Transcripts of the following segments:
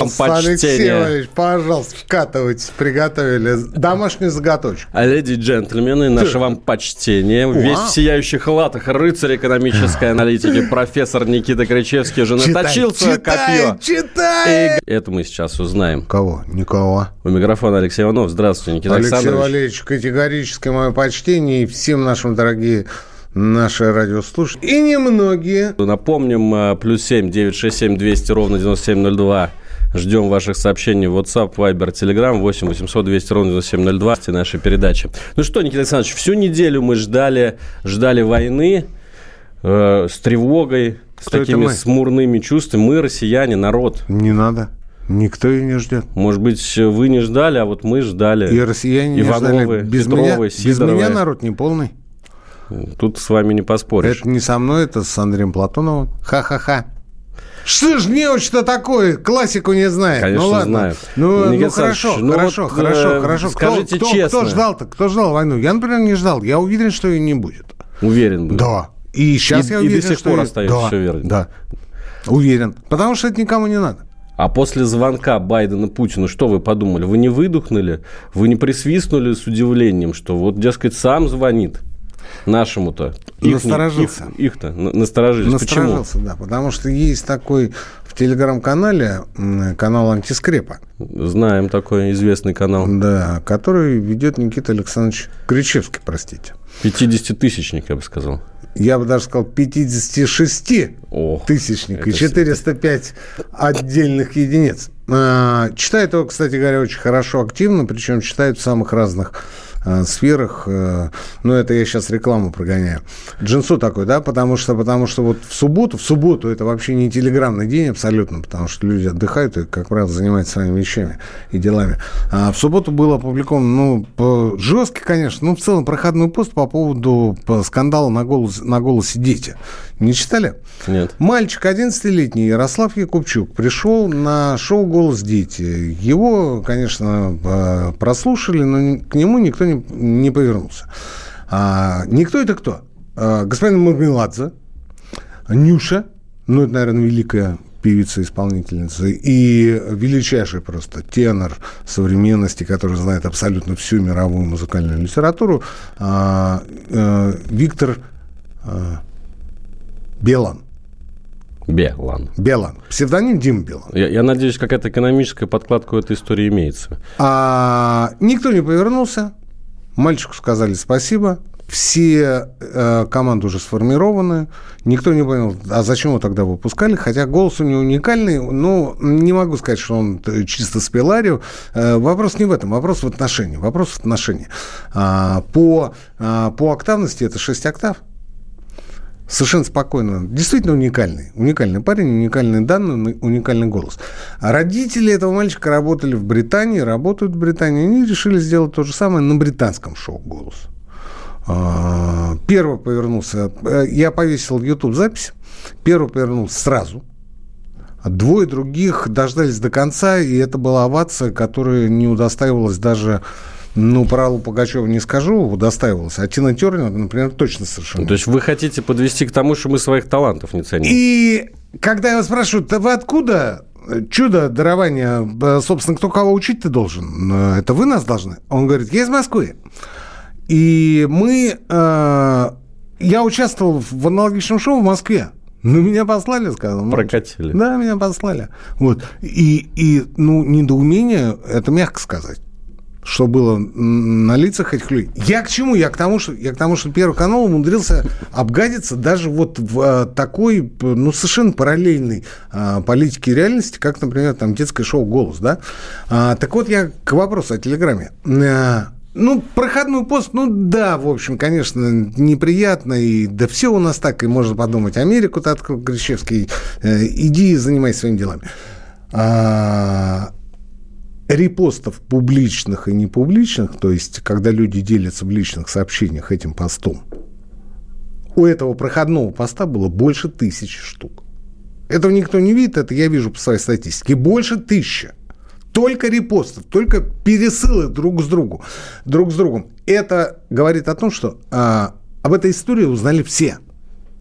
Алексей. Валерьевич, пожалуйста, вкатывайтесь, приготовили домашнюю заготовочку. А леди и джентльмены, наше вам почтение. Весь в сияющих латах рыцарь экономической аналитики, профессор Никита Кричевский уже наточил свое копье. читай! И это мы сейчас узнаем. Кого? Никого. У микрофона Алексей Иванов. Здравствуйте, Никита Алексей Александрович. Валерьевич, категорическое мое почтение и всем нашим дорогие наши радиослушатели. И немногие. Напомним, э, плюс семь девять шесть семь двести ровно девяносто семь ноль два. Ждем ваших сообщений в WhatsApp, Viber, Telegram 8 800 200 ровно 9702 в нашей передачи. Ну что, Никита Александрович, всю неделю мы ждали, ждали войны э, с тревогой, с Кто такими смурными чувствами. Мы, россияне, народ. Не надо. Никто ее не ждет. Может быть, вы не ждали, а вот мы ждали. И россияне не Ивановы, ждали. Без Петровы, меня, без меня народ не полный. Тут с вами не поспоришь. Это не со мной, это с Андреем Платоновым. Ха-ха-ха. Что ж неуч-то такое? Классику не знает. Конечно, ну ладно. знает. Ну, Никита ну хорошо, ну хорошо, вот, хорошо, э, хорошо. скажите кто, кто- честно. Кто ждал-то? Кто ждал войну? Я, например, не ждал. Я уверен, что ее не будет. Уверен был. Да. И сейчас И- я и до уверен, сих что пор её- остаётся да, верно. Да. Уверен. Потому что это никому не надо. А после звонка Байдена Путину, что вы подумали? Вы не выдохнули? Вы не присвистнули с удивлением, что вот, дескать, сам звонит нашему-то? Их- Насторожился. их- Их-то на- насторожились. Почему? Насторожился, да. Потому что есть такой в телеграм-канале канал антискрепа. Знаем такой известный канал. Да, который ведет Никита Александрович Кричевский, простите. 50-тысячник, я бы сказал. Я бы даже сказал 56 О, тысячник и это 405 отдельных единиц. А, Читает его, кстати говоря, очень хорошо, активно, причем читает в самых разных а, сферах. э, Ну, это я сейчас рекламу прогоняю. Джинсу такой, да, потому что, потому что вот в субботу, в субботу это вообще не телеграммный день абсолютно, потому что люди отдыхают и, как правило, занимаются своими вещами и делами. А в субботу был опубликован, ну, по- жесткий, конечно, ну, в целом проходной пост по поводу по скандала на, голос, на голосе дети. Не читали? Нет. Мальчик 11-летний Ярослав Якубчук пришел на шоу «Голос дети». Его, конечно, э, прослушали, но к нему никто не, не повернулся. А, никто это кто? А, господин Мармеладзе, Нюша, ну, это, наверное, великая певица-исполнительница, и величайший просто тенор современности, который знает абсолютно всю мировую музыкальную литературу, а, э, Виктор а, Белан. Белан. Белан. Псевдоним Дима Белан. Я, я надеюсь, какая-то экономическая подкладка у этой истории имеется. А, никто не повернулся. Мальчику сказали спасибо. Все э, команды уже сформированы. Никто не понял, а зачем его тогда выпускали. Хотя голос у него уникальный. Но не могу сказать, что он чисто арию. Э, вопрос не в этом. Вопрос в отношении. Вопрос в отношении. А, по, а, по октавности это 6 октав. Совершенно спокойно. Действительно уникальный. Уникальный парень, уникальные данные, уникальный голос. А родители этого мальчика работали в Британии, работают в Британии. Они решили сделать то же самое на британском шоу «Голос». А, Первый повернулся... э, Я повесил YouTube запись. Первый повернулся сразу. Двое других дождались до конца, и это была овация, которая не удостаивалась даже... Ну, про Аллу Пугачеву не скажу, удостаивалась. А Тина Тернер, например, точно совершенно. Ну, то есть вы хотите подвести к тому, что мы своих талантов не ценим? И когда его спрашивают, да вы откуда чудо дарования, собственно, кто кого учить-то должен? Э, Это вы нас должны? Он говорит, я из Москвы. И мы... э, я участвовал в аналогичном шоу в Москве. Ну, меня послали, сказал. ну, Прокатили. Да, меня послали. Вот. И, и, ну, недоумение, это мягко сказать что было на лицах этих людей. Я к чему? Я к тому, что, я к тому, что Первый канал умудрился обгадиться даже вот в а, такой, ну, совершенно параллельной а, политике реальности, как, например, там детское шоу «Голос», да? А, так вот, я к вопросу о Телеграме. А, ну, проходной пост, ну да, в общем, конечно, неприятно, и да все у нас так, и можно подумать, Америку ты открыл, Кричевский, э, иди и занимайся своими делами. А, репостов публичных и непубличных, то есть когда люди делятся в личных сообщениях этим постом, у этого проходного поста было больше тысячи штук. Этого никто не видит, это я вижу по своей статистике. Больше тысячи. Только репостов, только пересылы друг с другу, друг с другом. Это говорит о том, что а, об этой истории узнали все –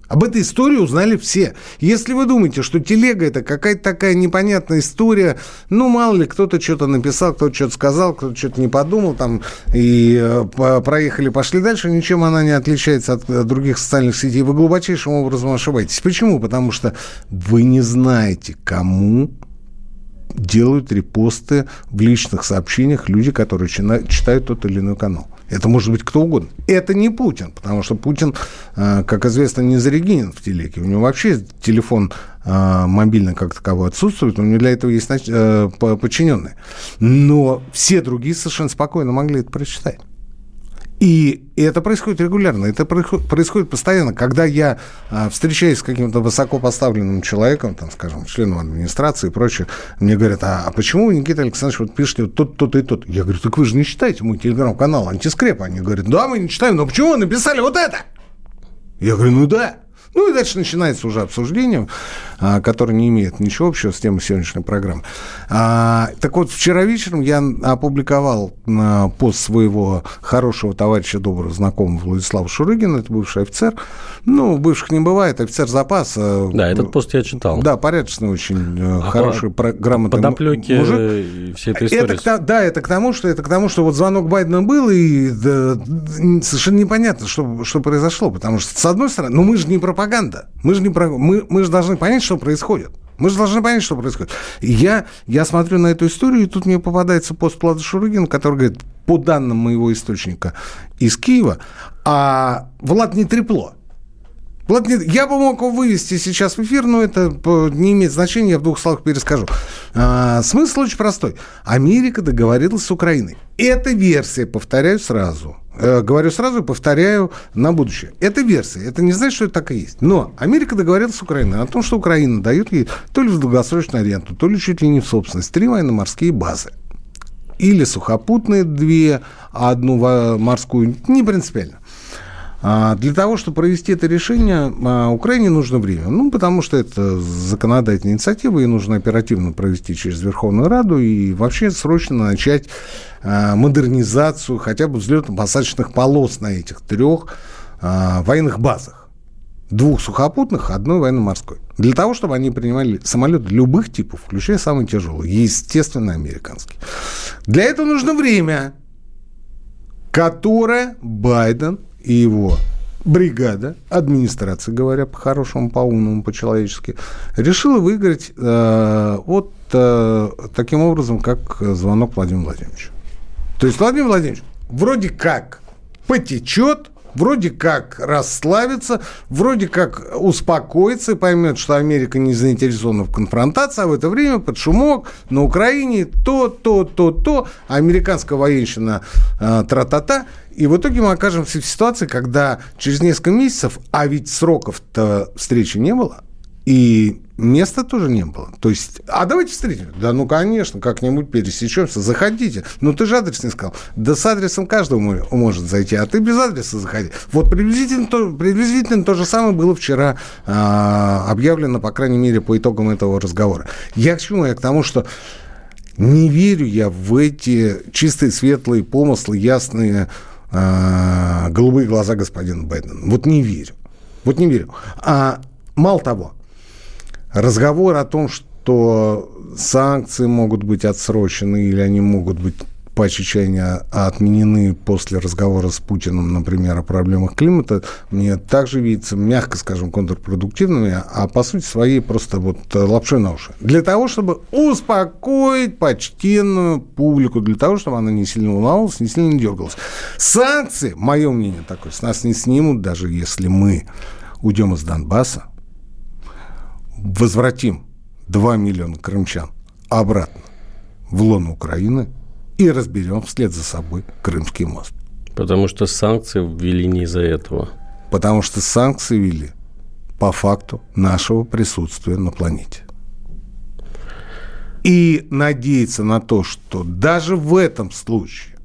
об этой истории узнали все. Если вы думаете, что телега это какая-то такая непонятная история, ну, мало ли, кто-то что-то написал, кто-то что-то сказал, кто-то что-то не подумал, там, и э, проехали, пошли дальше, ничем она не отличается от э, других социальных сетей. Вы глубочайшим образом ошибаетесь. Почему? Потому что вы не знаете, кому делают репосты в личных сообщениях люди, которые читают тот или иной канал. Это может быть кто угодно. Это не Путин, потому что Путин, э, как известно, не зарегинен в телеке. У него вообще телефон э, мобильный как таковой отсутствует, у него для этого есть э, подчиненные. Но все другие совершенно спокойно могли это прочитать. И это происходит регулярно, это происходит постоянно. Когда я а, встречаюсь с каким-то высокопоставленным человеком, там, скажем, членом администрации и прочее, мне говорят, а, а почему вы, Никита Александрович, вот пишете вот тот, тот и тот? Я говорю, так вы же не читаете мой телеграм-канал «Антискреп». Они говорят, да, мы не читаем, но почему вы написали вот это? Я говорю, ну да. Ну и дальше начинается уже обсуждение, а, которое не имеет ничего общего с темой сегодняшней программы. А, так вот, вчера вечером я опубликовал а, пост своего хорошего товарища, доброго знакомого Владислава Шурыгина, это бывший офицер. Ну, бывших не бывает, офицер запаса. Да, этот пост я читал. Да, порядочный очень, э, а хороший, по, грамотный подоплеки мужик. всей этой истории. Это, да, это к тому, что это к тому, что вот звонок Байдена был, и да, совершенно непонятно, что, что произошло, потому что, с одной стороны, ну мы же не пропаганда, мы же, не, мы, мы же должны понять, что происходит. Мы же должны понять, что происходит. Я, я смотрю на эту историю, и тут мне попадается пост Влада Шурыгина, который говорит, по данным моего источника из Киева, а Влад не трепло. Влад, не... я бы мог его вывести сейчас в эфир, но это не имеет значения, я в двух словах перескажу. А, смысл очень простой. Америка договорилась с Украиной. Эта версия, повторяю сразу, э, говорю сразу и повторяю на будущее. Это версия, это не значит, что это так и есть. Но Америка договорилась с Украиной о том, что Украина дает ей то ли в долгосрочную аренду, то ли чуть ли не в собственность три военно-морские базы. Или сухопутные две, а одну морскую, не принципиально. А для того, чтобы провести это решение, а, Украине нужно время. Ну, потому что это законодательная инициатива, и нужно оперативно провести через Верховную Раду и вообще срочно начать а, модернизацию хотя бы взлетно-посадочных полос на этих трех военных базах. Двух сухопутных, одной военно-морской. Для того, чтобы они принимали самолеты любых типов, включая самый тяжелый, естественно, американский. Для этого нужно время, которое Байден и его бригада, администрация, говоря по-хорошему, по-умному, по-человечески, решила выиграть э, вот э, таким образом, как звонок Владимира Владимировича. То есть Владимир Владимирович вроде как потечет, вроде как расслабится, вроде как успокоится и поймет, что Америка не заинтересована в конфронтации, а в это время под шумок на Украине то, то, то, то, а американская военщина э, тра-та-та, и в итоге мы окажемся в ситуации, когда через несколько месяцев, а ведь сроков-то встречи не было, и места тоже не было. То есть, а давайте встретимся. Да ну, конечно, как-нибудь пересечемся. Заходите. Ну, ты же адрес не сказал. Да с адресом каждого может зайти, а ты без адреса заходи. Вот приблизительно то, приблизительно то же самое было вчера э, объявлено, по крайней мере, по итогам этого разговора. Я к чему? Я к тому, что не верю я в эти чистые, светлые помыслы, ясные э, голубые глаза господина Байдена. Вот не верю. Вот не верю. А мало того, разговор о том, что санкции могут быть отсрочены или они могут быть по чечению отменены после разговора с Путиным, например, о проблемах климата, мне также видится, мягко скажем, контрпродуктивными, а по сути своей просто вот лапшой на уши. Для того, чтобы успокоить почтенную публику, для того, чтобы она не сильно волновалась, не сильно не дергалась. Санкции, мое мнение такое, с нас не снимут, даже если мы уйдем из Донбасса, возвратим 2 миллиона крымчан обратно в лон Украины и разберем вслед за собой Крымский мост. Потому что санкции ввели не из-за этого. Потому что санкции ввели по факту нашего присутствия на планете. И надеяться на то, что даже в этом случае,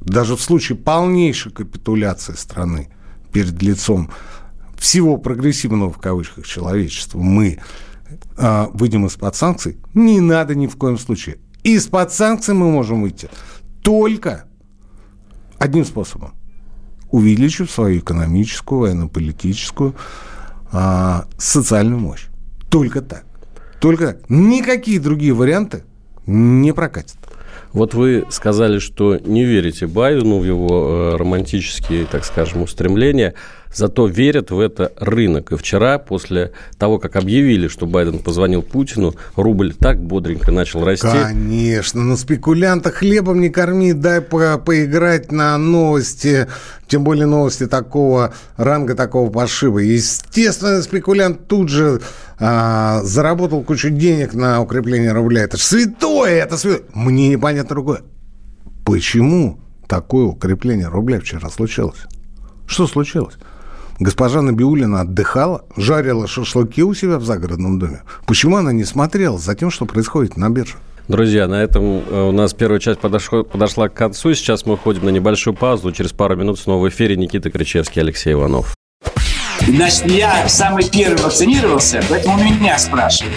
даже в случае полнейшей капитуляции страны перед лицом всего прогрессивного в кавычках человечества мы а, выйдем из-под санкций, не надо ни в коем случае. Из-под санкций мы можем выйти только одним способом. Увеличив свою экономическую, военно-политическую, а, социальную мощь. Только так. Только так. Никакие другие варианты не прокатят. Вот вы сказали, что не верите Байдену в его э, романтические, так скажем, устремления. Зато верят в это рынок. И вчера, после того, как объявили, что Байден позвонил Путину, рубль так бодренько начал расти. Конечно, но спекулянта хлебом не корми, дай по поиграть на новости, тем более новости такого ранга, такого пошиба. Естественно, спекулянт тут же а, заработал кучу денег на укрепление рубля. Это же святое, это святое. Мне непонятно другое. Почему такое укрепление рубля вчера случилось? Что случилось? Госпожа Набиулина отдыхала, жарила шашлыки у себя в загородном доме. Почему она не смотрела за тем, что происходит на бирже? Друзья, на этом э, у нас первая часть подошла, подошла к концу. Сейчас мы уходим на небольшую паузу. Через пару минут снова в эфире Никита Кричевский, Алексей Иванов. Значит, я самый первый вакцинировался, поэтому меня спрашивают.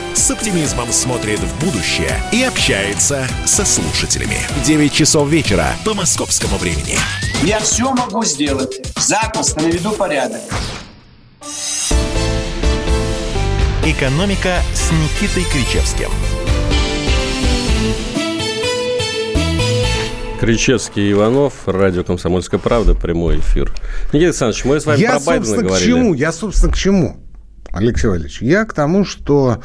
с оптимизмом смотрит в будущее и общается со слушателями. 9 часов вечера по московскому времени. Я все могу сделать. Запросто наведу порядок. «Экономика» с Никитой Кричевским. Кричевский и Иванов, радио «Комсомольская правда», прямой эфир. Никита Александрович, мы с вами я, про Байдена говорили. к чему? Я, собственно, к чему, Алексей Валерьевич? Я к тому, что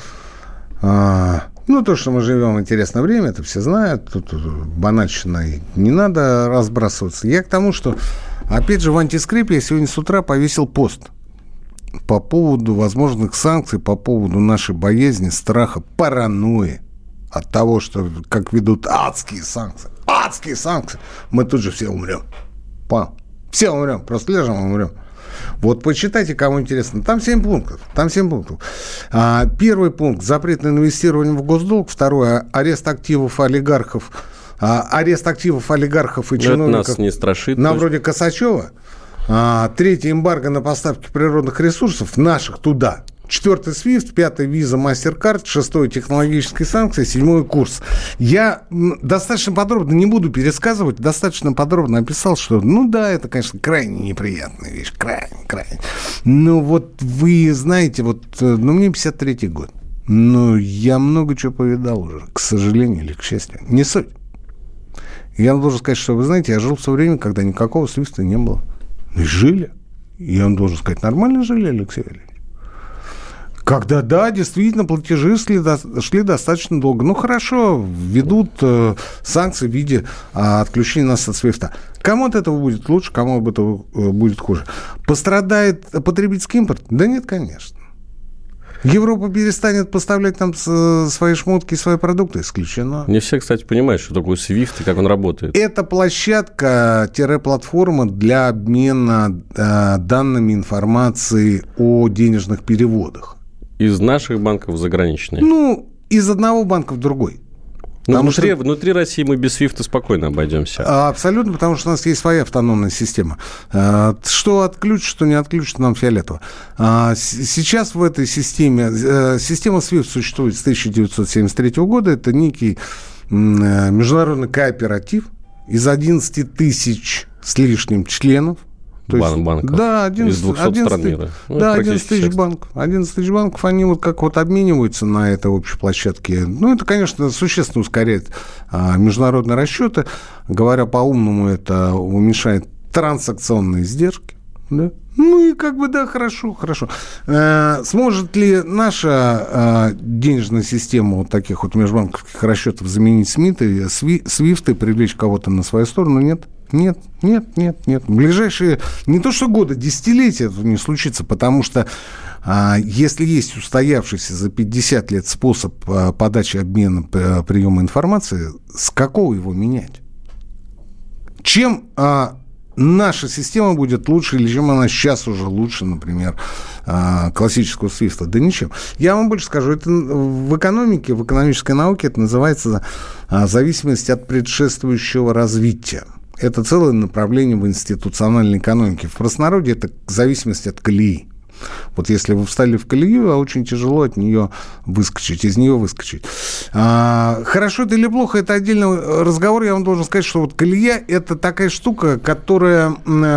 а, ну, то, что мы живем в интересное время, это все знают. Тут банальщина не надо разбрасываться. Я к тому, что, опять же, в антискрипе я сегодня с утра повесил пост по поводу возможных санкций, по поводу нашей боязни, страха, паранойи от того, что как ведут адские санкции. Адские санкции. Мы тут же все умрем. Понял? Все умрем. Просто лежим умрем. Вот почитайте, кому интересно. Там 7 пунктов. Там 7 пунктов. А, первый пункт – запрет на инвестирование в госдолг. Второе – арест активов олигархов. А, арест активов олигархов и чиновников. Ну, это нас не страшит. На вроде Косачева. А, третье – эмбарго на поставки природных ресурсов наших туда – Четвертый SWIFT, пятый виза MasterCard, шестой технологические санкции, седьмой курс. Я достаточно подробно, не буду пересказывать, достаточно подробно описал, что, ну да, это, конечно, крайне неприятная вещь, крайне, крайне. Но вот вы знаете, вот, э, ну мне 53-й год, но я много чего повидал уже, к сожалению или к счастью. Не суть. Я должен сказать, что, вы знаете, я жил в то время, когда никакого свиста не было. И жили. Я вам должен сказать, нормально жили, Алексей Валерьевич. Когда, да, действительно, платежи шли, шли достаточно долго. Ну, хорошо, ведут э, санкции в виде э, отключения нас от свифта. Кому от этого будет лучше, кому от этого э, будет хуже. Пострадает потребительский импорт? Да нет, конечно. Европа перестанет поставлять там свои шмотки, свои продукты, исключено. Не все, кстати, понимают, что такое SWIFT и как он работает. Это площадка-платформа для обмена э, данными информации о денежных переводах. Из наших банков в заграничные? Ну, из одного банка в другой. Ну, внутри, что... внутри России мы без свифта спокойно обойдемся. А, абсолютно, потому что у нас есть своя автономная система. А, что отключит, что не отключит, нам фиолетово. А, сейчас в этой системе... Э, система SWIFT существует с 1973 года. Это некий э, международный кооператив из 11 тысяч с лишним членов. То есть, банков. Да, 11, из 200 11, стран мира. Ну, да, 11 тысяч банков. 11 тысяч банков, они вот как вот обмениваются на этой общей площадке. Ну, это, конечно, существенно ускоряет а, международные расчеты. Говоря по-умному, это уменьшает транзакционные издержки. Да? Ну и как бы да, хорошо, хорошо. Э, сможет ли наша э, денежная система вот таких вот межбанковских расчетов заменить СМИТы, свифты, привлечь кого-то на свою сторону? Нет. Нет, нет, нет, нет. Ближайшие не то что годы, десятилетия это не случится, потому что а, если есть устоявшийся за 50 лет способ а, подачи обмена приема информации, с какого его менять? Чем а, наша система будет лучше, или чем она сейчас уже лучше, например, классического свиста? Да ничем. Я вам больше скажу, это в экономике, в экономической науке это называется зависимость от предшествующего развития. Это целое направление в институциональной экономике. В простонародье это зависимость от колеи. Вот если вы встали в колею, а очень тяжело от нее выскочить, из нее выскочить. А, хорошо это или плохо, это отдельный разговор. Я вам должен сказать, что вот колея – это такая штука, которая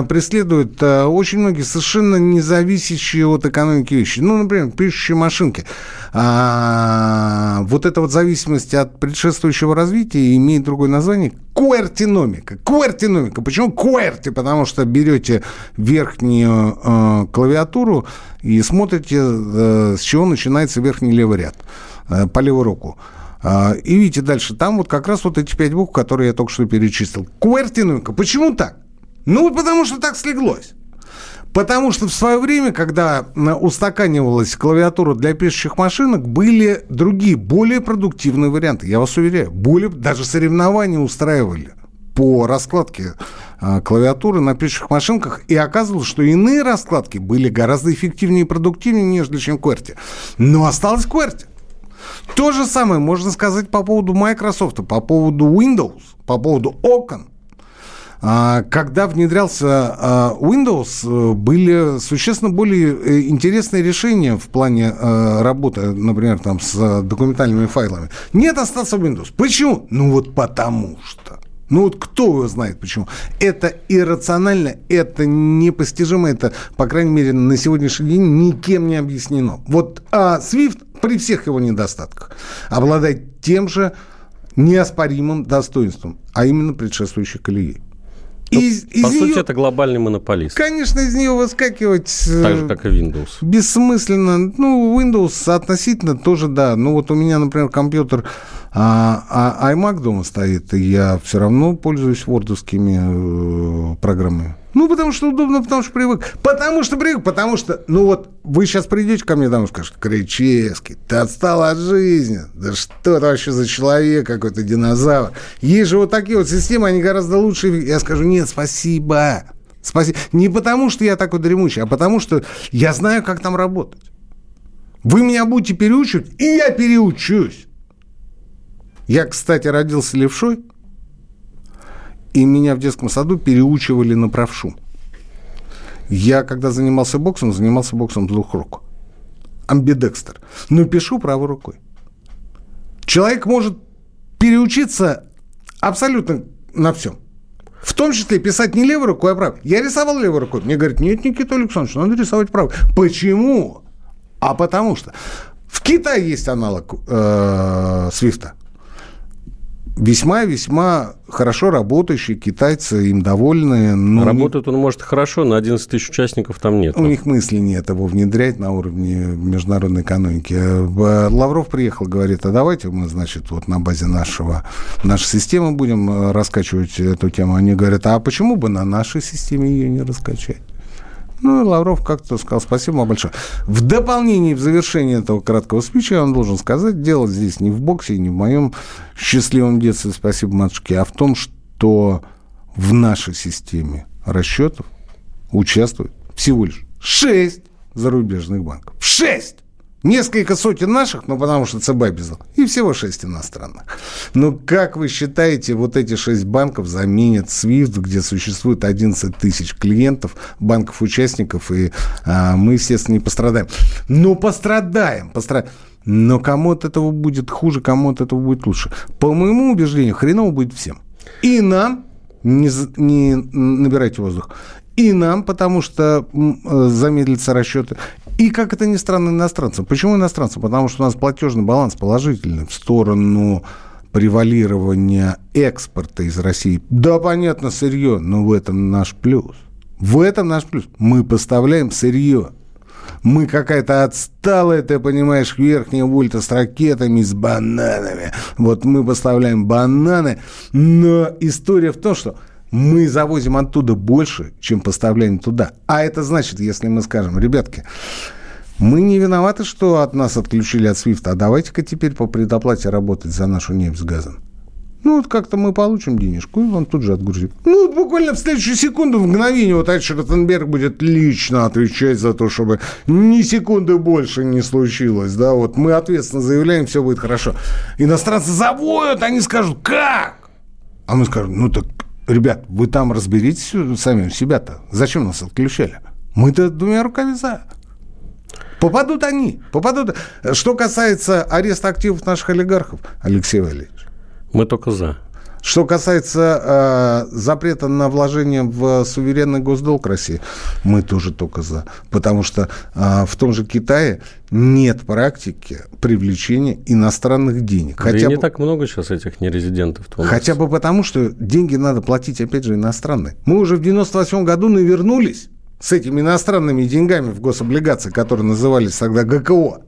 преследует а, очень многие совершенно независящие от экономики вещи. Ну, например, пишущие машинки. А, вот эта вот зависимость от предшествующего развития имеет другое название – куэртиномика. Куэртиномика. Почему куэрти? Потому что берете верхнюю э, клавиатуру и смотрите, э, с чего начинается верхний левый ряд э, по левую руку. Э, и видите дальше, там вот как раз вот эти пять букв, которые я только что перечислил. Куэртиномика. Почему так? Ну, потому что так слеглось. Потому что в свое время, когда устаканивалась клавиатура для пишущих машинок, были другие, более продуктивные варианты. Я вас уверяю, более, даже соревнования устраивали по раскладке а, клавиатуры на пишущих машинках, и оказывалось, что иные раскладки были гораздо эффективнее и продуктивнее, нежели чем QWERTY. Но осталось QWERTY. То же самое можно сказать по поводу Microsoft, по поводу Windows, по поводу окон. А, когда внедрялся а, Windows, э, были существенно более э, интересные решения в плане э, работы, например, там, с документальными файлами. Нет, остался Windows. Почему? Ну вот потому что. Ну вот кто его знает почему? Это иррационально, это непостижимо, это, по крайней мере, на сегодняшний день никем не объяснено. Вот а Swift при всех его недостатках обладает тем же неоспоримым достоинством, а именно предшествующей колеей. Ну, из, из по нее, сути, это глобальный монополист. Конечно, из нее выскакивать... Э, так же, как и Windows. Бессмысленно. Ну, Windows относительно тоже, да. Ну, вот у меня, например, компьютер а, а iMac дома стоит, и я все равно пользуюсь вордовскими э, программами. Ну, потому что удобно, потому что привык. Потому что привык, потому что... Ну, вот вы сейчас придете ко мне домой и скажете, Кричевский, ты отстал от жизни. Да что это вообще за человек какой-то, динозавр? Есть же вот такие вот системы, они гораздо лучше. Я скажу, нет, спасибо. Спасибо. Не потому, что я такой дремучий, а потому, что я знаю, как там работать. Вы меня будете переучивать, и я переучусь. Я, кстати, родился левшой, и меня в детском саду переучивали на правшу. Я, когда занимался боксом, занимался боксом двух рук. Амбидекстер. Но пишу правой рукой. Человек может переучиться абсолютно на всем. В том числе писать не левой рукой, а правой. Я рисовал левой рукой. Мне говорят, нет, Никита Александрович, надо рисовать правой. Почему? А потому что в Китае есть аналог э, Свифта весьма-весьма хорошо работающий, китайцы им довольны. Но Работает он, может, хорошо, но 11 тысяч участников там нет. У них мысли нет его внедрять на уровне международной экономики. Э, Лавров приехал, говорит, а давайте мы, значит, вот на базе нашего, нашей системы будем э, раскачивать эту тему. Они говорят, а почему бы на нашей системе ее не раскачать? Ну, и Лавров как-то сказал спасибо вам большое. В дополнение, в завершении этого краткого спича вам должен сказать, дело здесь не в боксе, не в моем счастливом детстве, спасибо матушке, а в том, что в нашей системе расчетов участвует всего лишь шесть зарубежных банков. Шесть! Несколько сотен наших, ну, потому что ЦБ обязал, и всего шесть иностранных. Ну, как вы считаете, вот эти шесть банков заменят SWIFT, где существует 11 тысяч клиентов, банков-участников, и а, мы, естественно, не пострадаем. Ну, пострадаем, пострадаем. Но кому от этого будет хуже, кому от этого будет лучше. По моему убеждению, хреново будет всем. И нам, не, не набирайте воздух, и нам, потому что э, замедлятся расчеты, и, как это ни странно, иностранцам. Почему иностранцам? Потому что у нас платежный баланс положительный в сторону превалирования экспорта из России. Да, понятно, сырье, но в этом наш плюс. В этом наш плюс. Мы поставляем сырье. Мы какая-то отсталая, ты понимаешь, верхняя вольта с ракетами, с бананами. Вот мы поставляем бананы. Но история в том, что мы завозим оттуда больше, чем поставляем туда. А это значит, если мы скажем, ребятки, мы не виноваты, что от нас отключили от Свифта, а давайте-ка теперь по предоплате работать за нашу нефть с газом. Ну, вот как-то мы получим денежку, и вам тут же отгрузим. Ну, вот буквально в следующую секунду, в мгновение, вот Айч Ротенберг будет лично отвечать за то, чтобы ни секунды больше не случилось, да, вот мы ответственно заявляем, все будет хорошо. Иностранцы завоют, они скажут, как? А мы скажем, ну так, ребят, вы там разберитесь сами у себя-то. Зачем нас отключали? Мы-то двумя руками за. Попадут они, попадут. Что касается ареста активов наших олигархов, Алексей Валерьевич, мы только за. Что касается э, запрета на вложение в суверенный госдолг России, мы тоже только за. Потому что э, в том же Китае нет практики привлечения иностранных денег. Да хотя и не бы, так много сейчас этих нерезидентов. Хотя бы потому, что деньги надо платить, опять же, иностранные. Мы уже в 98 году навернулись с этими иностранными деньгами в гособлигации, которые назывались тогда ГКО.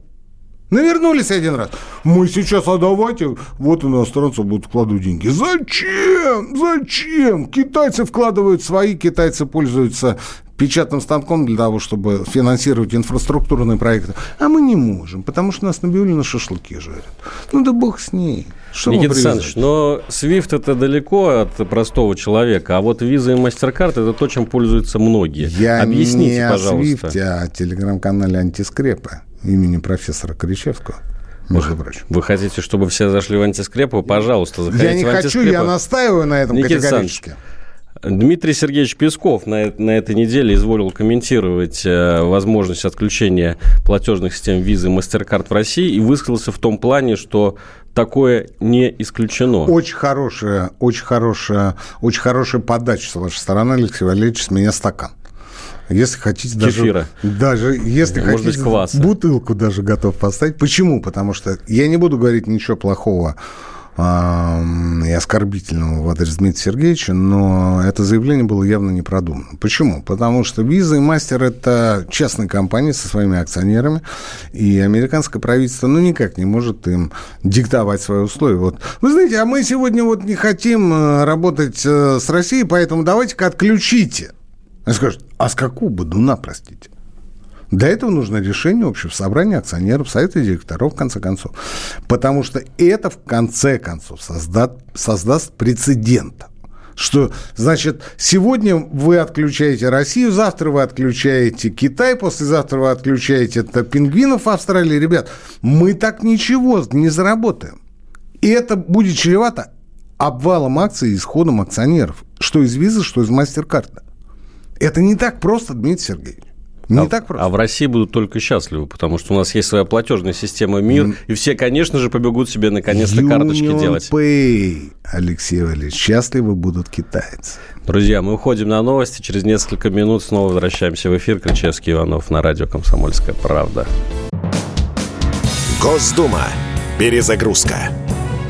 Навернулись один раз. Мы сейчас, а давайте, вот иностранцы будут вкладывать деньги. Зачем? Зачем? Китайцы вкладывают свои, китайцы пользуются печатным станком для того, чтобы финансировать инфраструктурные проекты. А мы не можем, потому что нас набили на шашлыки жарят. Ну да бог с ней. Что Никита Александрович, но SWIFT это далеко от простого человека, а вот Visa и MasterCard это то, чем пользуются многие. Я Объясните, не пожалуйста. о SWIFT, а о телеграм-канале «Антискрепа» имени профессора Кричевского. Между прочим. Вы хотите, чтобы все зашли в антискрепу? Пожалуйста, заходите Я не в хочу, я настаиваю на этом Никита категорически. Дмитрий Сергеевич Песков на, на этой неделе изволил комментировать э, возможность отключения платежных систем визы MasterCard в России и высказался в том плане, что такое не исключено. Очень хорошая, очень хорошая, очень хорошая подача с вашей стороны, Алексей Валерьевич, с меня стакан. Если хотите Кефира. даже... Даже если Может хотите, быть, кваса. бутылку даже готов поставить. Почему? Потому что я не буду говорить ничего плохого и оскорбительного в адрес Дмитрия Сергеевича, но это заявление было явно не продумано. Почему? Потому что Виза и Мастер – это частные компании со своими акционерами, и американское правительство ну никак не может им диктовать свои условия. Вот. Вы знаете, а мы сегодня вот не хотим э, работать э, с Россией, поэтому давайте-ка отключите – они скажут, а с какого бодуна, простите? Для этого нужно решение общего собрания акционеров, совета директоров, в конце концов. Потому что это, в конце концов, создаст, создаст прецедент. Что, значит, сегодня вы отключаете Россию, завтра вы отключаете Китай, послезавтра вы отключаете это пингвинов в Австралии. Ребят, мы так ничего не заработаем. И это будет чревато обвалом акций и исходом акционеров. Что из визы, что из мастер-карта. Это не так просто, Дмитрий Сергеевич. Не а, так просто. А в России будут только счастливы, потому что у нас есть своя платежная система МИР, mm. и все, конечно же, побегут себе наконец-то карточки делать. Pay, Алексей Валерьевич, счастливы будут китайцы. Друзья, мы уходим на новости. Через несколько минут снова возвращаемся в эфир. Кричевский Иванов на радио «Комсомольская правда». Госдума. Перезагрузка.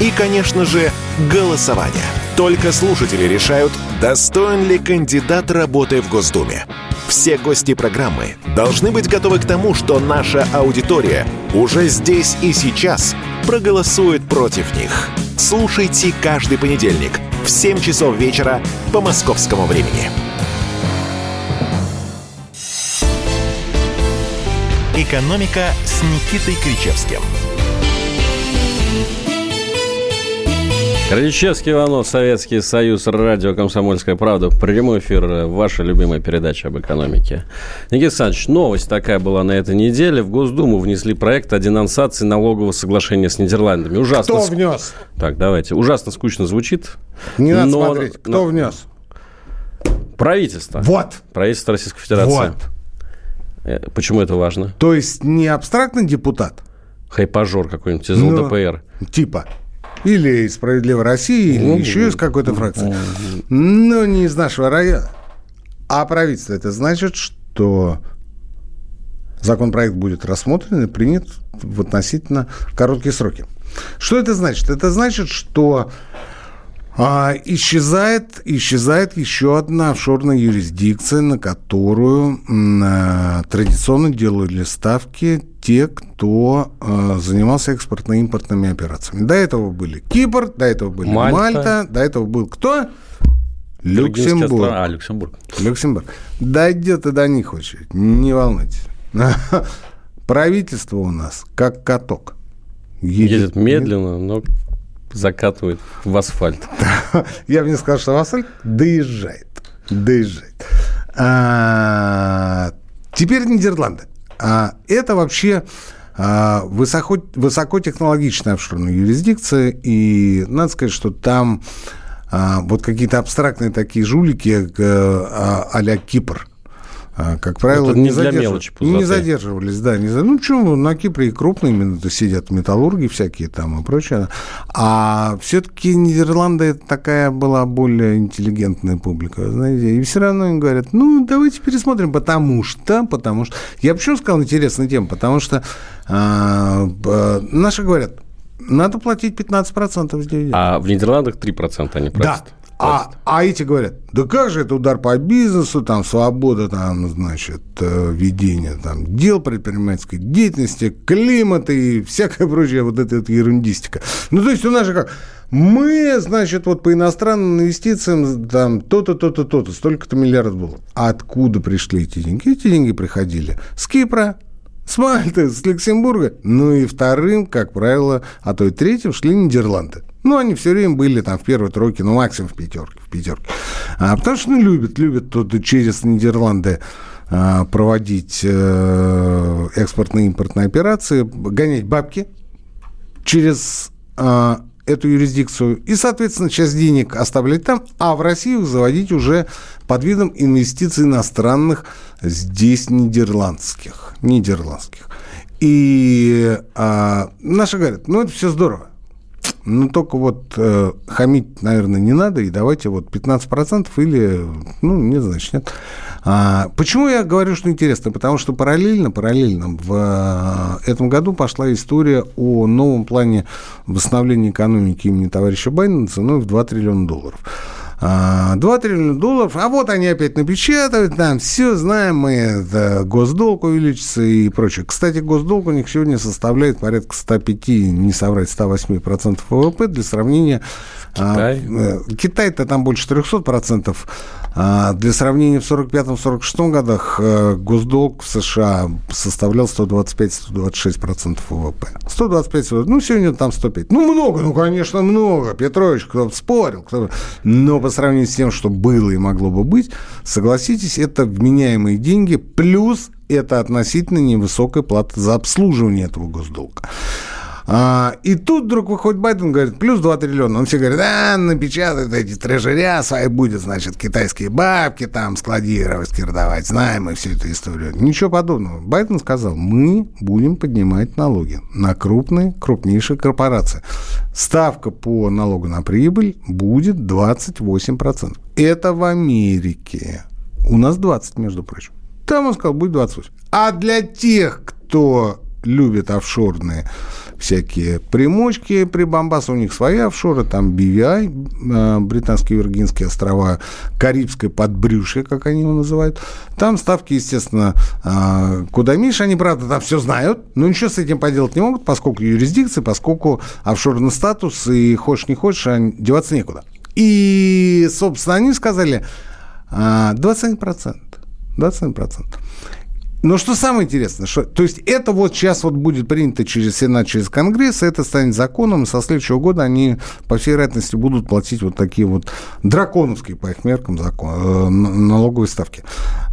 и, конечно же, голосование. Только слушатели решают, достоин ли кандидат работы в Госдуме. Все гости программы должны быть готовы к тому, что наша аудитория уже здесь и сейчас проголосует против них. Слушайте каждый понедельник в 7 часов вечера по московскому времени. «Экономика» с Никитой Кричевским – Кричевский Иванов, Советский Союз, радио «Комсомольская правда». Прямой эфир, ваша любимая передача об экономике. Никита Александрович, новость такая была на этой неделе. В Госдуму внесли проект о денонсации налогового соглашения с Нидерландами. Ужасно. Кто внес? Так, давайте. Ужасно скучно звучит. Не надо но... смотреть. Кто но... внес? Правительство. Вот. Правительство Российской Федерации. Вот. Э, почему это важно? То есть не абстрактный депутат? Хайпажор какой-нибудь из ну, ЛДПР. Типа. Или из «Справедливой России», или еще из какой-то фракции. Но не из нашего района. А правительство это значит, что законопроект будет рассмотрен и принят в относительно короткие сроки. Что это значит? Это значит, что а, исчезает, исчезает еще одна офшорная юрисдикция, на которую а, традиционно делали ставки те, кто а, занимался экспортно-импортными операциями. До этого были Кипр, до этого были Мальта, Мальта до этого был кто? Люксембург. А, Люксембург. Люксембург. Дойдет и до них очередь, не волнуйтесь. Правительство у нас как каток. Едет, Едет медленно, но закатывает в асфальт. Я бы не сказал, что в асфальт доезжает. Доезжает. А, теперь Нидерланды. А, это вообще а, высоко, высокотехнологичная офшорная юрисдикция, и надо сказать, что там а, вот какие-то абстрактные такие жулики а, а-ля Кипр – а, как правило, не, не, для мелочи не задерживались, да, не, ну что, на Кипре и крупные именно сидят металлурги всякие там и прочее, а все-таки Нидерланды такая была более интеллигентная публика, знаете, и все равно им говорят, ну давайте пересмотрим, потому что, потому что, я почему сказал интересная тема, потому что а, наши говорят, надо платить 15% с дивидендов. А в Нидерландах 3% они платят. Да, а, а эти говорят, да как же это удар по бизнесу, там свобода, там, значит, э, ведение там, дел предпринимательской деятельности, климата и всякая прочая вот эта вот ерундистика. Ну, то есть у нас же как, мы, значит, вот по иностранным инвестициям там то-то, то-то, то-то, столько-то миллиардов было. А откуда пришли эти деньги? Эти деньги приходили с Кипра, с Мальты, с Люксембурга. Ну и вторым, как правило, а то и третьим шли Нидерланды. Ну, они все время были там в первой тройке, ну, максимум в пятерке. В пятерке. А, потому что ну, любят, любят тут через Нидерланды а, проводить э, экспортные импортные операции, гонять бабки через а, эту юрисдикцию и, соответственно, часть денег оставлять там, а в Россию заводить уже под видом инвестиций иностранных, здесь нидерландских. Нидерландских. И а, наши говорят, ну, это все здорово. Ну, только вот э, хамить, наверное, не надо, и давайте вот 15% или, ну, не значит, нет. А, почему я говорю, что интересно? Потому что параллельно, параллельно в э, этом году пошла история о новом плане восстановления экономики имени товарища Байдена ценой в 2 триллиона долларов. 2 а, триллиона долларов, а вот они опять напечатают, там все знаем мы, это госдолг увеличится и прочее. Кстати, госдолг у них сегодня составляет порядка 105, не соврать, 108% ВВП для сравнения. Китай? А, Китай-то там больше 300%. А для сравнения, в 1945-1946 годах э, госдолг в США составлял 125-126% ВВП. 125, ну, сегодня там 105. Ну, много, ну, конечно, много. Петрович, кто спорил. Кто... Но по сравнению с тем, что было и могло бы быть, согласитесь, это вменяемые деньги, плюс это относительно невысокая плата за обслуживание этого госдолга. А, и тут вдруг выходит Байден, говорит, плюс 2 триллиона. Он все говорит, а, напечатают эти трежеря, свои будет, значит, китайские бабки там складировать, кирдовать. Знаем мы всю эту историю. Ничего подобного. Байден сказал, мы будем поднимать налоги на крупные, крупнейшие корпорации. Ставка по налогу на прибыль будет 28%. Это в Америке. У нас 20, между прочим. Там он сказал, будет 28. А для тех, кто любит офшорные всякие примочки, прибамбасы, у них свои офшоры, там BVI, э, британские Виргинские острова, Карибское подбрюшье, как они его называют. Там ставки, естественно, э, куда меньше. Они, правда, там все знают, но ничего с этим поделать не могут, поскольку юрисдикции, поскольку офшорный статус, и хочешь не хочешь, а деваться некуда. И, собственно, они сказали 21%. Э, 21%. Но что самое интересное, что, то есть это вот сейчас вот будет принято через Сенат, через Конгресс, это станет законом, и со следующего года они, по всей вероятности, будут платить вот такие вот драконовские, по их меркам, закон, э, налоговые ставки.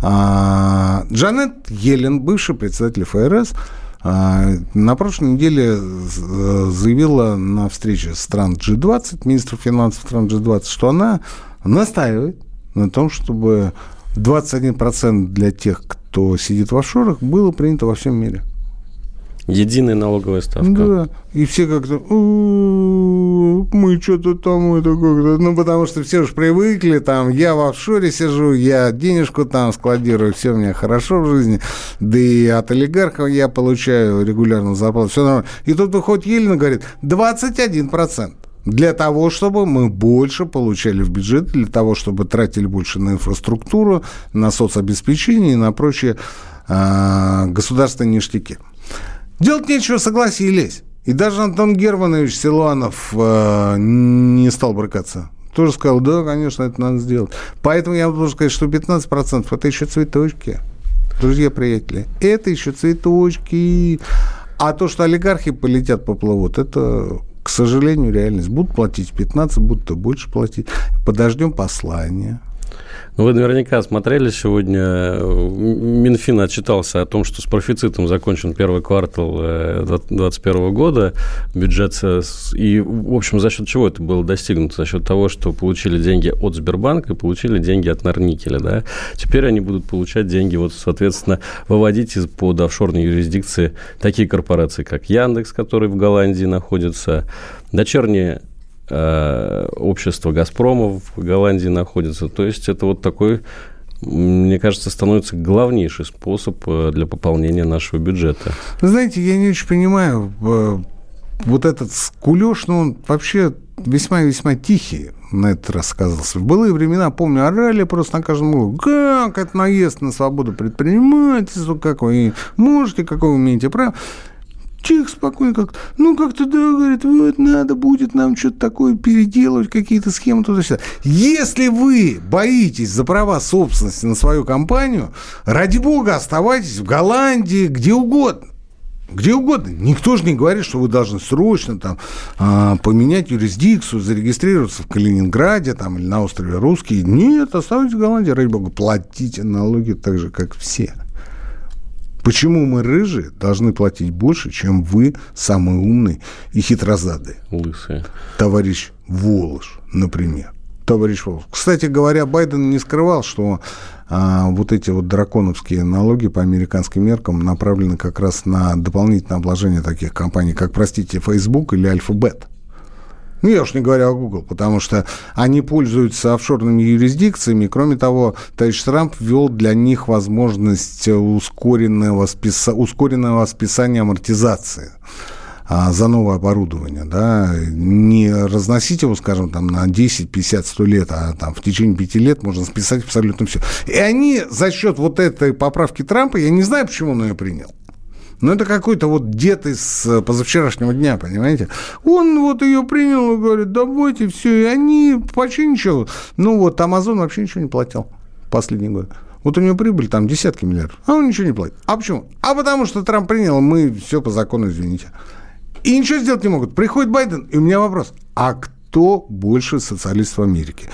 А, Джанет Елен, бывший председатель ФРС, а, на прошлой неделе заявила на встрече стран G20, министров финансов стран G20, что она настаивает на том, чтобы 21% для тех, кто сидит в офшорах, было принято во всем мире. Единая налоговая ставка. Да, и все как-то, мы что-то там это как-то, ну, потому что все уж привыкли, там, я в офшоре сижу, я денежку там складирую, все у меня хорошо в жизни, да и от олигархов я получаю регулярную зарплату, все нормально. И тут выходит Елена говорит, 21% для того, чтобы мы больше получали в бюджет, для того, чтобы тратили больше на инфраструктуру, на соцобеспечение и на прочие э, государственные ништяки. Делать нечего, согласились. И даже Антон Германович Силуанов э, не стал брыкаться. Тоже сказал, да, конечно, это надо сделать. Поэтому я должен сказать, что 15% это еще цветочки. Друзья, приятели, это еще цветочки. А то, что олигархи полетят, поплывут, это к сожалению, реальность. Будут платить 15, будут то больше платить. Подождем послания. Ну, вы наверняка смотрели сегодня, э, Минфин отчитался о том, что с профицитом закончен первый квартал 2021 э, года, бюджет, и, в общем, за счет чего это было достигнуто? За счет того, что получили деньги от Сбербанка и получили деньги от Норникеля, да? Теперь они будут получать деньги, вот, соответственно, выводить из под офшорной юрисдикции такие корпорации, как Яндекс, который в Голландии находится, дочерние Э, общество «Газпрома» в Голландии находится. То есть это вот такой мне кажется, становится главнейший способ э, для пополнения нашего бюджета. Знаете, я не очень понимаю, э, вот этот скулеж, ну, он вообще весьма-весьма тихий на этот раз сказался. В былые времена, помню, орали просто на каждом углу. Как это наезд на свободу предпринимательства, как вы можете, какое вы имеете право. Тихо, спокойно как Ну, как-то, да, говорит, вот надо будет нам что-то такое переделывать, какие-то схемы туда-сюда. Если вы боитесь за права собственности на свою компанию, ради бога, оставайтесь в Голландии, где угодно. Где угодно. Никто же не говорит, что вы должны срочно там, а, поменять юрисдикцию, зарегистрироваться в Калининграде там, или на острове Русский. Нет, оставайтесь в Голландии, ради бога, платите налоги так же, как все. Почему мы, рыжие, должны платить больше, чем вы, самые умные и хитрозадые? Лысые. Товарищ Волош, например. Товарищ Волош. Кстати говоря, Байден не скрывал, что а, вот эти вот драконовские налоги по американским меркам направлены как раз на дополнительное обложение таких компаний, как, простите, Facebook или Alphabet. Ну, я уж не говорю о Google, потому что они пользуются офшорными юрисдикциями. Кроме того, товарищ Трамп ввел для них возможность ускоренного, списа... ускоренного списания амортизации а, за новое оборудование, да, не разносить его, скажем, там на 10, 50, 100 лет, а там в течение 5 лет можно списать абсолютно все. И они за счет вот этой поправки Трампа, я не знаю, почему он ее принял, ну, это какой-то вот дед из э, позавчерашнего дня, понимаете? Он вот ее принял и говорит, давайте все. И они почти ничего. Ну, вот Амазон вообще ничего не платил последний год. Вот у него прибыль там десятки миллиардов, а он ничего не платит. А почему? А потому что Трамп принял, мы все по закону, извините. И ничего сделать не могут. Приходит Байден, и у меня вопрос. А кто больше социалист в Америке?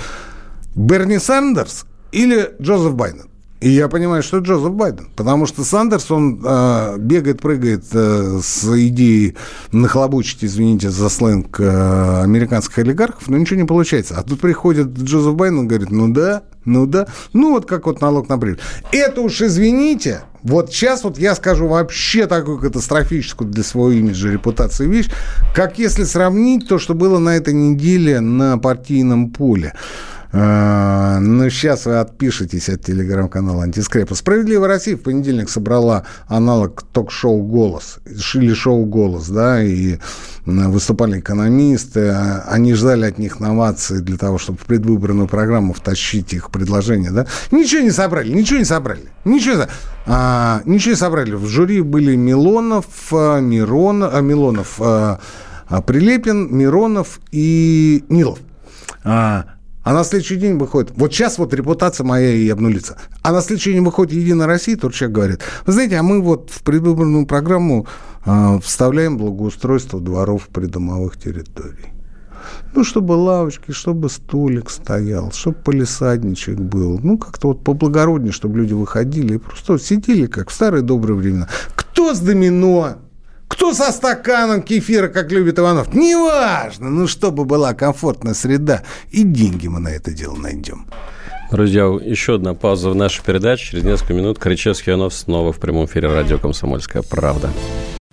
Берни Сандерс или Джозеф Байден? И я понимаю, что Джозеф Байден, потому что Сандерс, он э, бегает, прыгает э, с идеей нахлобучить, извините за сленг, э, американских олигархов, но ничего не получается. А тут приходит Джозеф Байден и говорит, ну да, ну да, ну вот как вот налог на прибыль. Это уж, извините, вот сейчас вот я скажу вообще такую катастрофическую для своего имиджа репутации вещь, как если сравнить то, что было на этой неделе на партийном поле. А, ну, сейчас вы отпишетесь от телеграм-канала «Антискрепа». «Справедливая Россия» в понедельник собрала аналог ток-шоу «Голос», шили шоу «Голос», да, и выступали экономисты. Они ждали от них новации для того, чтобы в предвыборную программу втащить их предложения, да. Ничего не собрали, ничего не собрали. Ничего, а, ничего не собрали. В жюри были Милонов, Мирон, а, Милонов, а, Прилепин, Миронов и Нилов. А, а на следующий день выходит, вот сейчас вот репутация моя и обнулится. А на следующий день выходит Единая Россия, тот человек говорит, вы знаете, а мы вот в предвыборную программу э, вставляем благоустройство дворов придомовых территорий. Ну, чтобы лавочки, чтобы столик стоял, чтобы полисадничек был. Ну, как-то вот поблагороднее, чтобы люди выходили и просто сидели, как в старые добрые времена. Кто с домино? Кто со стаканом кефира, как любит Иванов? Неважно, ну, чтобы была комфортная среда. И деньги мы на это дело найдем. Друзья, еще одна пауза в нашей передаче. Через несколько минут Кричевский Иванов снова в прямом эфире радио «Комсомольская правда».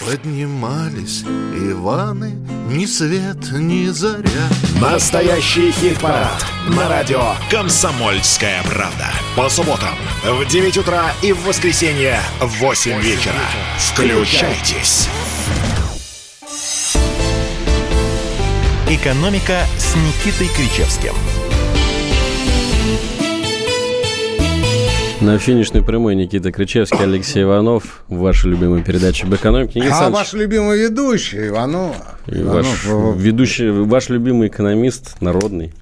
Поднимались Иваны, ни свет, ни заря. Настоящий хит-парад на радио «Комсомольская правда». По субботам в 9 утра и в воскресенье в 8 вечера. Включайтесь. «Экономика» с Никитой Кричевским. На финишной прямой Никита Кричевский, Алексей Иванов. Ваша любимая передача об экономике. Никита А ваш любимый ведущий, Иванов. и ваш, Иванов, э, ведущий, ваш любимый экономист народный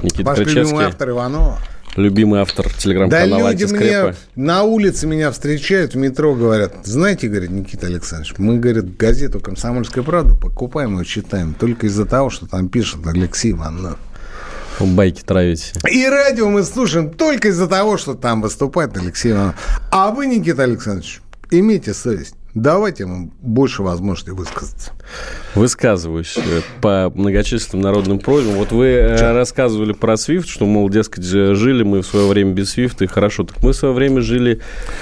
Никита Ваш Кричевский. любимый автор Иванова. Любимый автор Да телеграм-канала люди «Антискрепа». мне на улице меня встречают, в метро говорят, знаете, говорит Никита Александрович, мы, говорит, газету «Комсомольская правда» покупаем и читаем только из-за того, что там пишет Алексей Иванов. Байки травите. И радио мы слушаем только из-за того, что там выступает Алексей Иванов. А вы, Никита Александрович, имейте совесть. Давайте ему больше возможности высказаться. Высказываюсь э, по многочисленным народным просьбам. Вот вы э, рассказывали про SWIFT, что, мол, дескать, э, жили мы в свое время без SWIFT, и хорошо. Так мы в свое время жили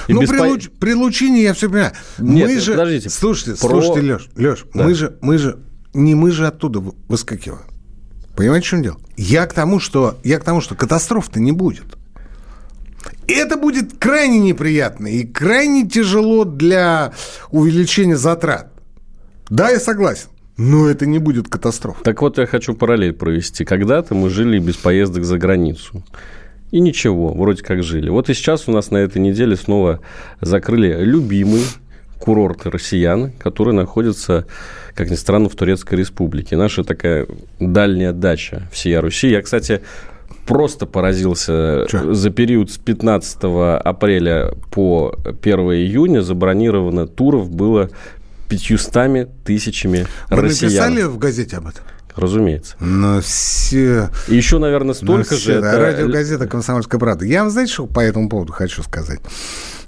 и ну, без... при, по- луч- при Лучине я все понимаю. Нет, мы же, подождите. Слушайте, Про- слушайте, Леш, Леш, Да. мы же, мы же, не мы же оттуда вы- выскакиваем. Понимаете, в чем дело? Я к тому, что, я к тому, что катастроф-то не будет. И это будет крайне неприятно и крайне тяжело для увеличения затрат. Да, я согласен. Но это не будет катастроф. Так вот, я хочу параллель провести. Когда-то мы жили без поездок за границу. И ничего, вроде как жили. Вот и сейчас у нас на этой неделе снова закрыли любимый курорт россиян, который находится, как ни странно, в Турецкой Республике. Наша такая дальняя дача всей Руси. Я, кстати, просто поразился. Чё? За период с 15 апреля по 1 июня забронировано туров было 500 тысячами Вы россиян. написали в газете об этом? Разумеется. Но все... И еще, наверное, столько Ну, же. да, это- Радиогазета «Комсомольская правда». Я вам, знаете, что по этому поводу хочу сказать?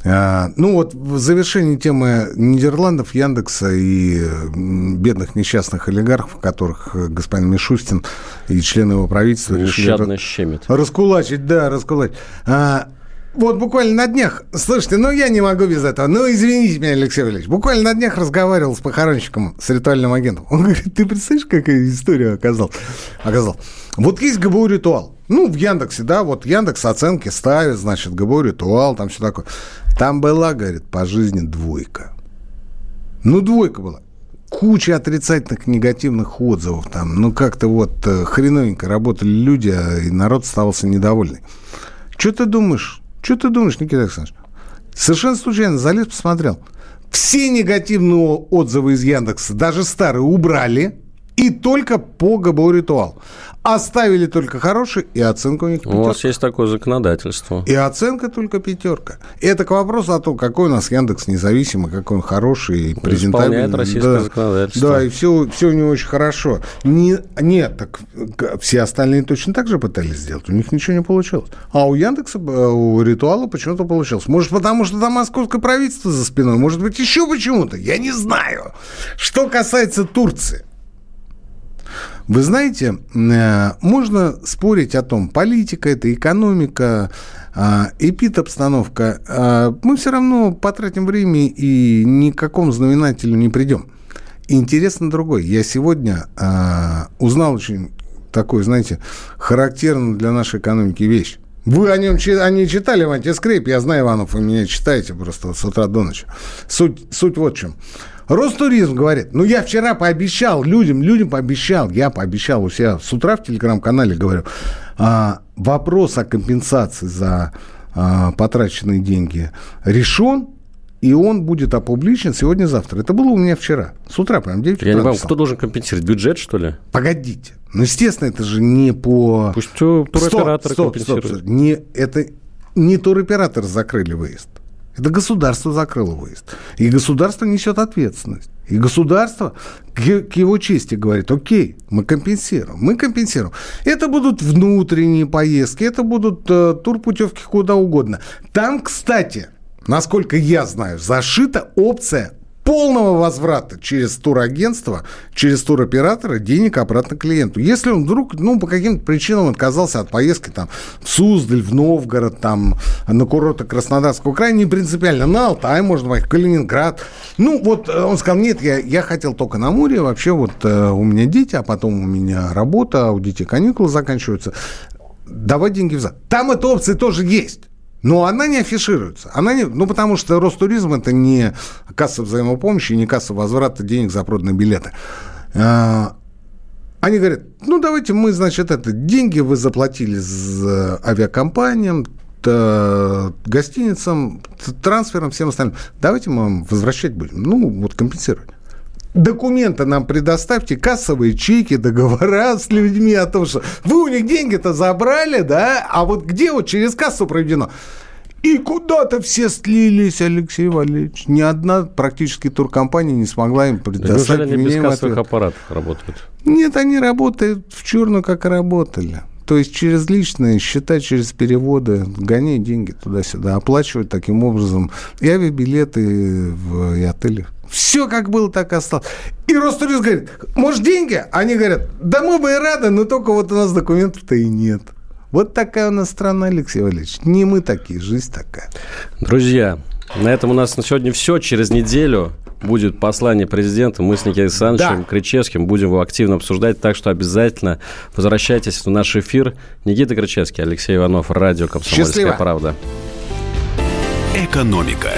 А, ну вот в завершении темы Нидерландов, Яндекса и бедных несчастных олигархов, которых э, господин Мишустин и члены его правительства решили Нещадно ра- щемит. раскулачить, да, раскулачить. А, вот буквально на днях, слушайте, ну я не могу без этого, ну извините меня, Алексей Валерьевич, буквально на днях разговаривал с похоронщиком, с ритуальным агентом. Он говорит, ты представляешь, какая история оказал? оказал? Вот есть ГБУ ритуал. Ну, в Яндексе, да, вот Яндекс оценки ставит, значит, ГБУ ритуал, там все такое. Там была, говорит, по жизни двойка. Ну, двойка была. Куча отрицательных, негативных отзывов там. Ну, как-то вот э, хреновенько работали люди, а и народ оставался недовольный. Что ты думаешь? Что ты думаешь, Никита Александрович? Совершенно случайно залез, посмотрел. Все негативные отзывы из Яндекса, даже старые, убрали. И только по ГБО ритуал. Оставили только хорошие, и оценка у них У вас пятерка. есть такое законодательство. И оценка только пятерка. Это к вопросу о том, какой у нас Яндекс независимый, какой он хороший, и презентабельный. Исполняет российское да. законодательство. Да, и все, все у него очень хорошо. Не, нет, так все остальные точно так же пытались сделать. У них ничего не получилось. А у Яндекса, э, у Ритуала почему-то получилось. Может, потому что там московское правительство за спиной. Может быть, еще почему-то. Я не знаю. Что касается Турции. Вы знаете, э, можно спорить о том, политика это, экономика, а, эпид-обстановка. А, Мы все равно потратим время и ни к какому знаменателю не придем. Интересно другой. Я сегодня а, узнал очень такую, знаете, характерную для нашей экономики вещь. Вы о нем чи- о ней читали в антискреп, я знаю, Иванов, вы меня читаете просто с утра до ночи. Суть, суть вот в чем. Ростуризм говорит, ну я вчера пообещал людям, людям пообещал, я пообещал у себя с утра в телеграм-канале говорю, а, вопрос о компенсации за а, потраченные деньги решен, и он будет опубличен сегодня-завтра. Это было у меня вчера. С утра, прям 9 утра. Я не понимаю, кто должен компенсировать? Бюджет, что ли? Погодите. Ну, естественно, это же не по... Пусть туроператор Стоп, стоп, компенсирует. стоп. Не, это не туроператор закрыли выезд. Это государство закрыло выезд. И государство несет ответственность. И государство к, к его чести говорит, окей, мы компенсируем, мы компенсируем. Это будут внутренние поездки, это будут э, турпутевки куда угодно. Там, кстати, насколько я знаю, зашита опция полного возврата через турагентство, через туроператора денег обратно клиенту. Если он вдруг, ну, по каким-то причинам отказался от поездки там в Суздаль, в Новгород, там, на курорты Краснодарского края, не принципиально, на Алтай можно поехать, Калининград. Ну, вот э, он сказал, нет, я, я хотел только на море, вообще вот э, у меня дети, а потом у меня работа, а у детей каникулы заканчиваются. Давай деньги взад. Там эта опция тоже есть. Но она не афишируется. Она не, ну, потому что Ростуризм – это не касса взаимопомощи, не касса возврата денег за проданные билеты. А, они говорят, ну, давайте мы, значит, это, деньги вы заплатили с авиакомпаниям, гостиницам, трансфером, всем остальным. Давайте мы вам возвращать будем. Ну, вот компенсировать документы нам предоставьте, кассовые чеки, договора с людьми о том, что вы у них деньги-то забрали, да, а вот где вот через кассу проведено? И куда-то все слились, Алексей Валерьевич. Ни одна практически туркомпания не смогла им предоставить. Неужели они без кассовых аппаратов работают? Нет, они работают в черную, как и работали. То есть через личные счета, через переводы, гоняй деньги туда-сюда, оплачивать таким образом и авиабилеты, в, и отели. Все как было, так и осталось. И Ростуризм говорит, может, деньги? Они говорят, да мы бы и рады, но только вот у нас документов-то и нет. Вот такая у нас страна, Алексей Валерьевич. Не мы такие, жизнь такая. Друзья, на этом у нас на сегодня все. Через неделю будет послание президента. Мы с Никитой Александровичем да. Кричевским будем его активно обсуждать, так что обязательно возвращайтесь в наш эфир. Никита Кричевский, Алексей Иванов, радио «Комсомольская Счастливо. правда». Экономика.